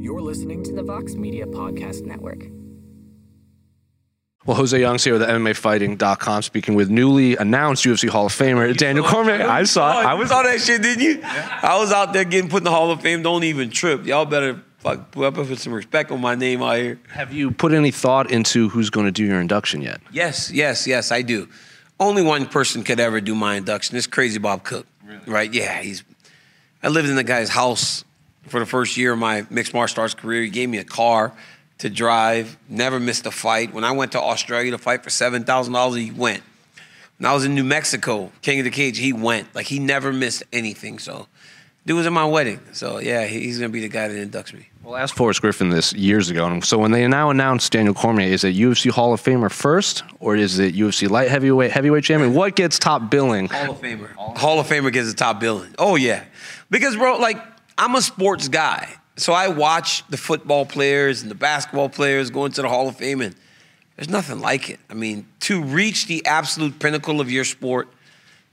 You're listening to the Vox Media Podcast Network. Well, Jose Youngs here with MMAfighting.com speaking with newly announced UFC Hall of Famer Daniel Cormier. I saw it. I was saw that shit, didn't you? I was out there getting put in the Hall of Fame. Don't even trip. Y'all better fuck, put up with some respect on my name out here. Have you put any thought into who's going to do your induction yet? Yes, yes, yes, I do. Only one person could ever do my induction. It's Crazy Bob Cook. Really? Right? Yeah, he's. I lived in the guy's house for the first year of my mixed martial arts career. He gave me a car to drive, never missed a fight. When I went to Australia to fight for $7,000, he went. When I was in New Mexico, King of the Cage, he went. Like, he never missed anything. So, dude was at my wedding. So, yeah, he's going to be the guy that inducts me. Well, I asked Forrest Griffin this years ago. And so, when they now announced Daniel Cormier, is it UFC Hall of Famer first, or is it UFC light heavyweight, heavyweight champion? What gets top billing? Hall of Famer. Hall of Famer gets the top billing. Oh, yeah. Because, bro, like, I'm a sports guy. So I watch the football players and the basketball players go into the Hall of Fame, and there's nothing like it. I mean, to reach the absolute pinnacle of your sport,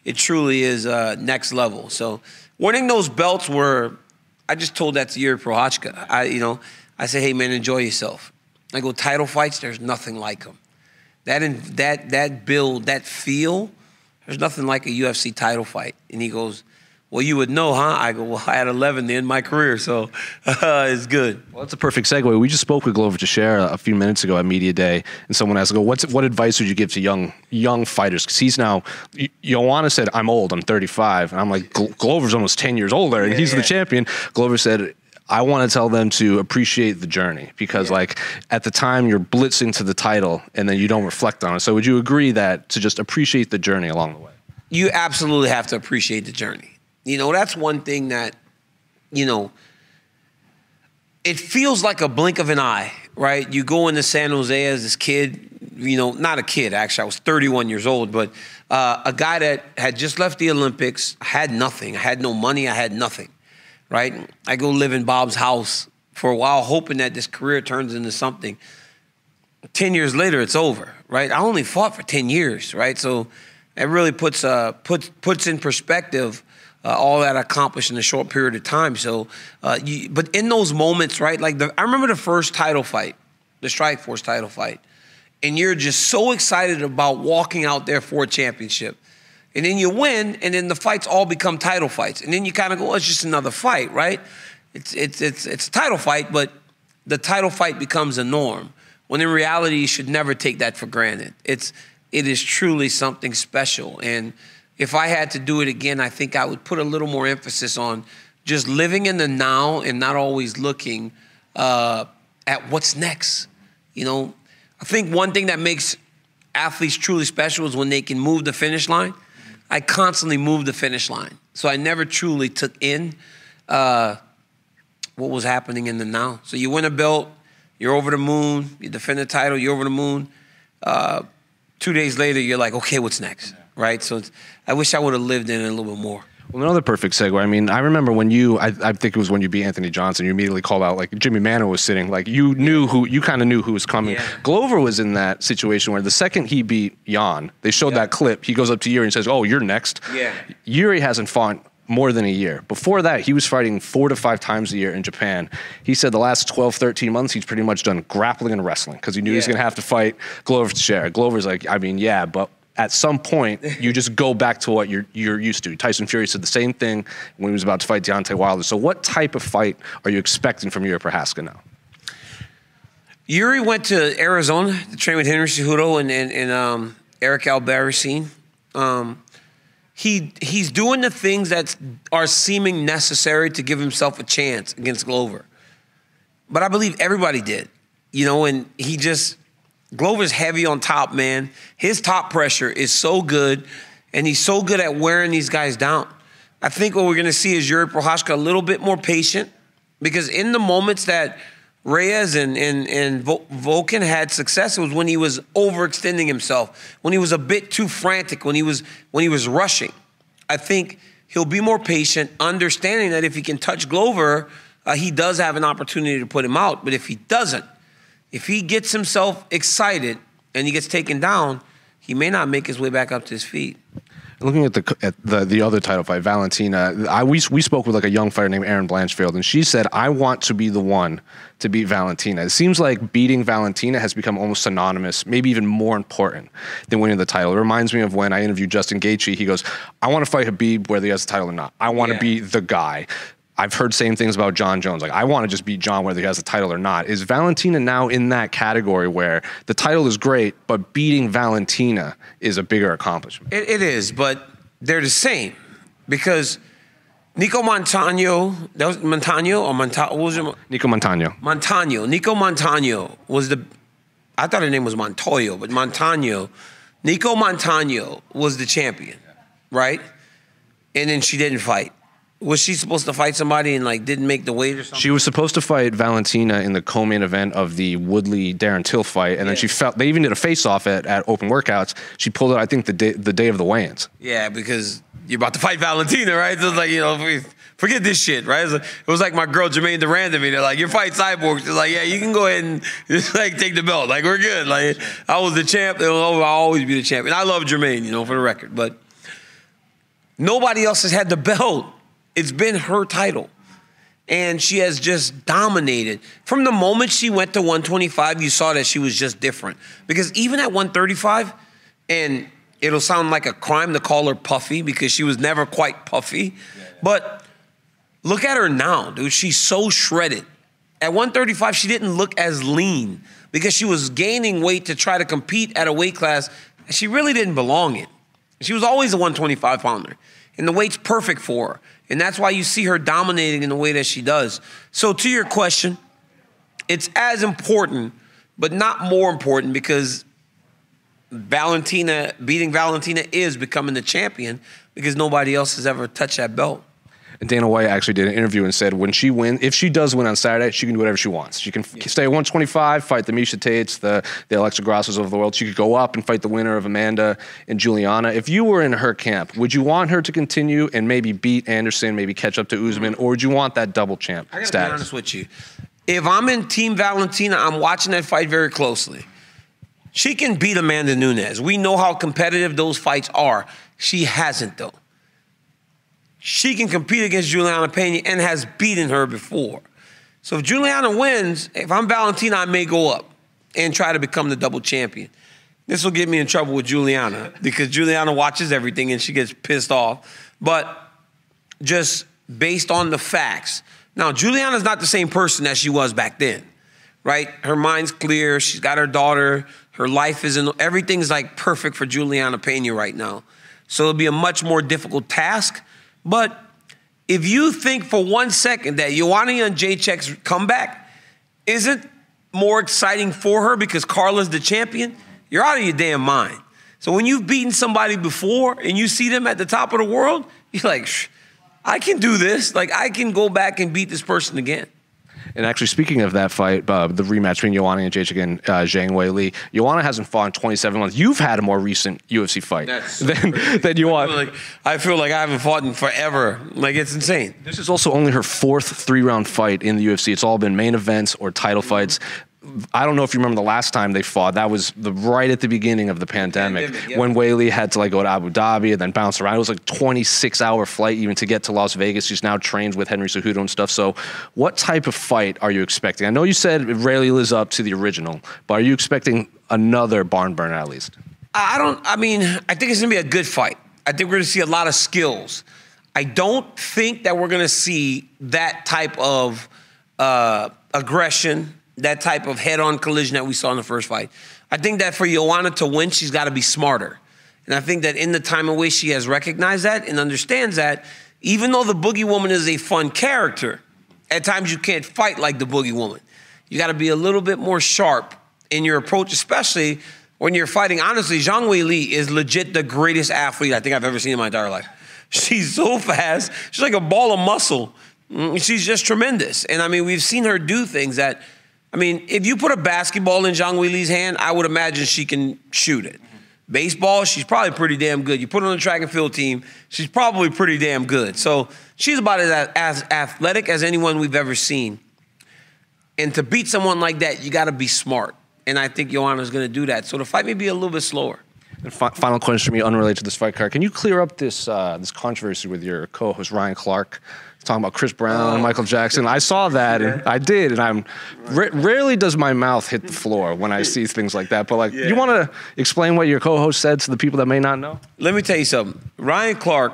it truly is uh, next level. So winning those belts were, I just told that to Jiri Prochazka. I, you know, I said, hey man, enjoy yourself. I go title fights. There's nothing like them. That in, that that build, that feel. There's nothing like a UFC title fight. And he goes, well, you would know, huh? I go, well, I had 11 in my career, so uh, it's good. Well, that's a perfect segue. We just spoke with Glover Teixeira a few minutes ago at Media Day, and someone asked, "Go, what's what advice would you give to young young fighters?" Because he's now, Joanna said, "I'm old. I'm 35," and I'm like, Glover's almost 10 years older, and yeah, he's yeah. the champion. Glover said, I want to tell them to appreciate the journey because, yeah. like, at the time you're blitzing to the title and then you don't reflect on it. So, would you agree that to just appreciate the journey along the way? You absolutely have to appreciate the journey. You know, that's one thing that, you know, it feels like a blink of an eye, right? You go into San Jose as this kid, you know, not a kid, actually, I was 31 years old, but uh, a guy that had just left the Olympics, had nothing. I had no money, I had nothing, right? I go live in Bob's house for a while, hoping that this career turns into something. 10 years later, it's over, right? I only fought for 10 years, right? So it really puts, uh, puts, puts in perspective uh, all that accomplished in a short period of time. So, uh, you, but in those moments, right? Like the, I remember the first title fight, the Strikeforce title fight, and you're just so excited about walking out there for a championship. And then you win, and then the fights all become title fights. And then you kind of go, oh, it's just another fight, right? It's, it's, it's, it's a title fight, but the title fight becomes a norm. When in reality, you should never take that for granted. It's, it is truly something special. And if I had to do it again, I think I would put a little more emphasis on just living in the now and not always looking uh, at what's next. You know, I think one thing that makes athletes truly special is when they can move the finish line. I constantly moved the finish line, so I never truly took in uh, what was happening in the now. So you win a belt, you're over the moon, you defend the title, you're over the moon. Uh, two days later, you're like, okay, what's next? Right? So I wish I would have lived in it a little bit more. Well, another perfect segue. I mean, I remember when you, I, I, think it was when you beat Anthony Johnson, you immediately called out like Jimmy Manuwa was sitting, like you knew who, you kind of knew who was coming. Yeah. Glover was in that situation where the second he beat Jan, they showed yeah. that clip. He goes up to Jiri and says, "Oh, you're next." Yeah. Jiri hasn't fought more than a year. Before that, he was fighting four to five times a year in Japan. He said the last 12, 13 months, he's pretty much done grappling and wrestling because he knew yeah. he was going to have to fight Glover Teixeira. Glover's like, I mean, yeah, but at some point you just go back to what you're you're used to. Tyson Fury said the same thing when he was about to fight Deontay Wilder. So what type of fight are you expecting from Jiri Prochazka now? Jiri went to Arizona to train with Henry Cejudo and, and, and um, Eric Albarracin. Um, he he's doing the things that are seeming necessary to give himself a chance against Glover. But I believe everybody did, you know, and he just Glover's heavy on top, man. His top pressure is so good, and he's so good at wearing these guys down. I think what we're going to see is Jiri Prochazka a little bit more patient because in the moments that Reyes and, and, and Volkan had success, it was when he was overextending himself, when he was a bit too frantic, when he was, when he was rushing. I think he'll be more patient, understanding that if he can touch Glover, uh, he does have an opportunity to put him out. But if he doesn't, if he gets himself excited and he gets taken down, he may not make his way back up to his feet. Looking at the at the the other title fight, Valentina, I we we spoke with like a young fighter named Erin Blanchfield, and she said, "I want to be the one to beat Valentina." It seems like beating Valentina has become almost synonymous, maybe even more important than winning the title. It reminds me of when I interviewed Justin Gaethje. He goes, "I want to fight Khabib whether he has the title or not. I want Yeah. to be the guy." I've heard same things about Jon Jones. Like, I want to just beat John whether he has the title or not. Is Valentina now in that category where the title is great, but beating Valentina is a bigger accomplishment? It, it is, but they're the same because Nicco Montano, that was Montano or Monta, what was it? Nicco Montano. Montano. Nicco Montano was the, I thought her name was Montoyo, but Montano. Nicco Montano was the champion, right? And then she didn't fight. Was she supposed to fight somebody and like didn't make the weight or something? She was supposed to fight Valentina in the co-main event of the Woodley Darren Till fight, and then she felt they even did a face-off at, at Open Workouts. She pulled it, I think, the day the day of the weigh-ins. Yeah, because you're about to fight Valentina, right? So it's like, you know, forget this shit, right? It's like- It was like my girl Germaine Durand to me. They're like, you're fighting cyborgs. She's like, yeah, you can go ahead and just like take the belt. Like, we're good. Like, I was the champ. I'll always be the champion. I love Germaine, you know, for the record. But nobody else has had the belt. It's been her title. And she has just dominated. From the moment she went to 125, you saw that she was just different. Because even at 135, and it'll sound like a crime to call her puffy because she was never quite puffy. But look at her now, dude. She's so shredded. At 135, she didn't look as lean because she was gaining weight to try to compete at a weight class she really didn't belong in. She was always a 125 pounder, and the weight's perfect for her. And that's why you see her dominating in the way that she does. So, to your question, it's as important, but not more important because Valentina, beating Valentina is becoming the champion because nobody else has ever touched that belt. And Dana White actually did an interview and said when she wins, if she does win on Saturday, she can do whatever she wants. She can f stay at 125, fight the Miesha Tates, the the Alexa Grassos of the world. She could go up and fight the winner of Amanda and Juliana. If you were in her camp, would you want her to continue and maybe beat Anderson, maybe catch up to Usman, or would you want that double champ status? I gotta be honest with you. If I'm in Team Valentina, I'm watching that fight very closely. She can beat Amanda Nunes. We know how competitive those fights are. She hasn't though. She can compete against Juliana Pena and has beaten her before. So if Juliana wins, if I'm Valentina, I may go up and try to become the double champion. This will get me in trouble with Juliana because Juliana watches everything and she gets pissed off. But just based on the facts. Now, Juliana's not the same person as she was back then, right? Her mind's clear. She's got her daughter. Her life is in, everything's like perfect for Juliana Pena right now. So it'll be a much more difficult task. But if you think for one second that Joanna Jedrzejczyk's comeback isn't more exciting for her because Carla's the champion, you're out of your damn mind. So when you've beaten somebody before and you see them at the top of the world, you're like, "Shh, I can do this. Like I can go back and beat this person again. And actually, speaking of that fight, uh, the rematch between Joanna Jedrzejczyk and uh, Zhang Weili, Joanna hasn't fought in 27 months. You've had a more recent UFC fight That's than, than you I want. feel, like, I feel like I haven't fought in forever. Like it's insane. This is also only her fourth three round fight in the UFC. It's all been main events or title fights. I don't know if you remember the last time they fought. That was the right at the beginning of the pandemic, Pandemic, yep. when Weili had to like go to Abu Dhabi and then bounce around. It was like a 26 hour flight even to get to Las Vegas. She's now trained with Henry Cejudo and stuff. So, what type of fight are you expecting? I know you said it rarely lives up to the original, but are you expecting another barn burner at least? I don't. I mean, I think it's gonna be a good fight. I think we're gonna see a lot of skills. I don't think that we're gonna see that type of uh, aggression, that type of head-on collision that we saw in the first fight. I think that for Joanna to win, she's got to be smarter, and I think that in the time and way she has recognized that and understands that, even though the Boogie Woman is a fun character, at times you can't fight like the Boogie Woman. You got to be a little bit more sharp in your approach, especially when you're fighting. Honestly, Zhang Weili is legit the greatest athlete I think I've ever seen in my entire life. She's so fast. She's like a ball of muscle. Mm, She's just tremendous. And I mean, we've seen her do things that, I mean, if you put a basketball in Zhang Weili's hand, I would imagine she can shoot it. Baseball, she's probably pretty damn good. You put her on the track and field team, she's probably pretty damn good. So she's about as, as athletic as anyone we've ever seen. And to beat someone like that, you got to be smart. And I think Joanna's going to do that. So the fight may be a little bit slower. And fi- final question for me, unrelated to this fight card. Can you clear up this uh, this controversy with your co-host Ryan Clark? Talking about Chris Brown and Michael Jackson. I saw that, and I did, and I'm ra- rarely does my mouth hit the floor when I see things like that. But like, you want to explain what your co-host said to the people that may not know? Let me tell you something. Ryan Clark,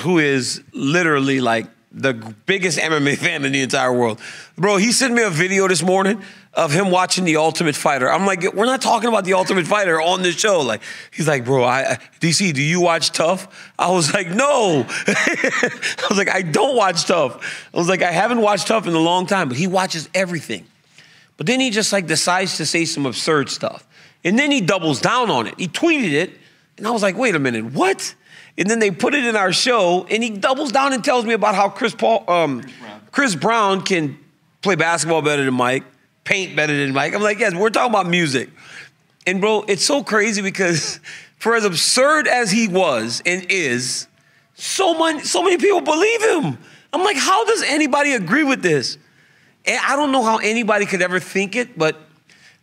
who is literally like the biggest MMA fan in the entire world, bro, he sent me a video this morning of him watching The Ultimate Fighter. I'm like, we're not talking about The Ultimate Fighter on this show. Like, he's like, bro, I, DC, do you watch TUF? I was like, no. I was like, I don't watch TUF. I was like, I haven't watched TUF in a long time, but he watches everything. But then he just like decides to say some absurd stuff. And then he doubles down on it. He tweeted it, and I was like, wait a minute, what? And then they put it in our show, and he doubles down and tells me about how Chris Paul, um, Chris, Brown. Chris Brown can play basketball better than Mike, paint better than Mike. I'm like, yes, we're talking about music. And bro, it's so crazy because for as absurd as he was and is, so many, so many people believe him. I'm like, how does anybody agree with this? And I don't know how anybody could ever think it, but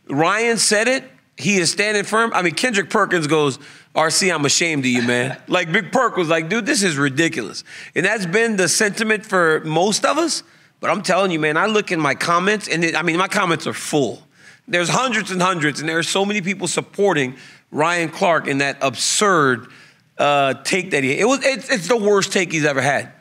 Ryan said it. He is standing firm. I mean, Kendrick Perkins goes, RC, I'm ashamed of you, man. like Big Perk was like, dude, this is ridiculous. And that's been the sentiment for most of us. But I'm telling you, man, I look in my comments, and it, I mean, my comments are full. There's hundreds and hundreds, and there are so many people supporting Ryan Clark in that absurd uh, take that he. It was. It's, it's the worst take he's ever had.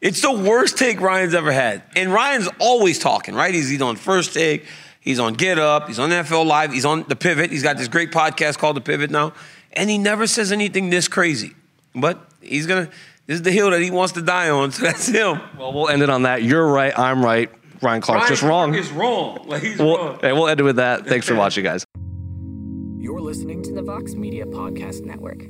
It's the worst take Ryan's ever had. And Ryan's always talking, right? He's, he's on first take, he's on Get Up, he's on NFL Live, he's on The Pivot. He's got this great podcast called The Pivot now. And he never says anything this crazy. But he's going to this is the hill that he wants to die on, so that's him. Well, we'll end it on that. You're right. I'm right. Ryan Clark's Ryan just wrong. Clark is wrong. Like he's We'll, wrong. hey, we'll end it with that. Thanks for watching, guys. You're listening to the Vox Media Podcast Network.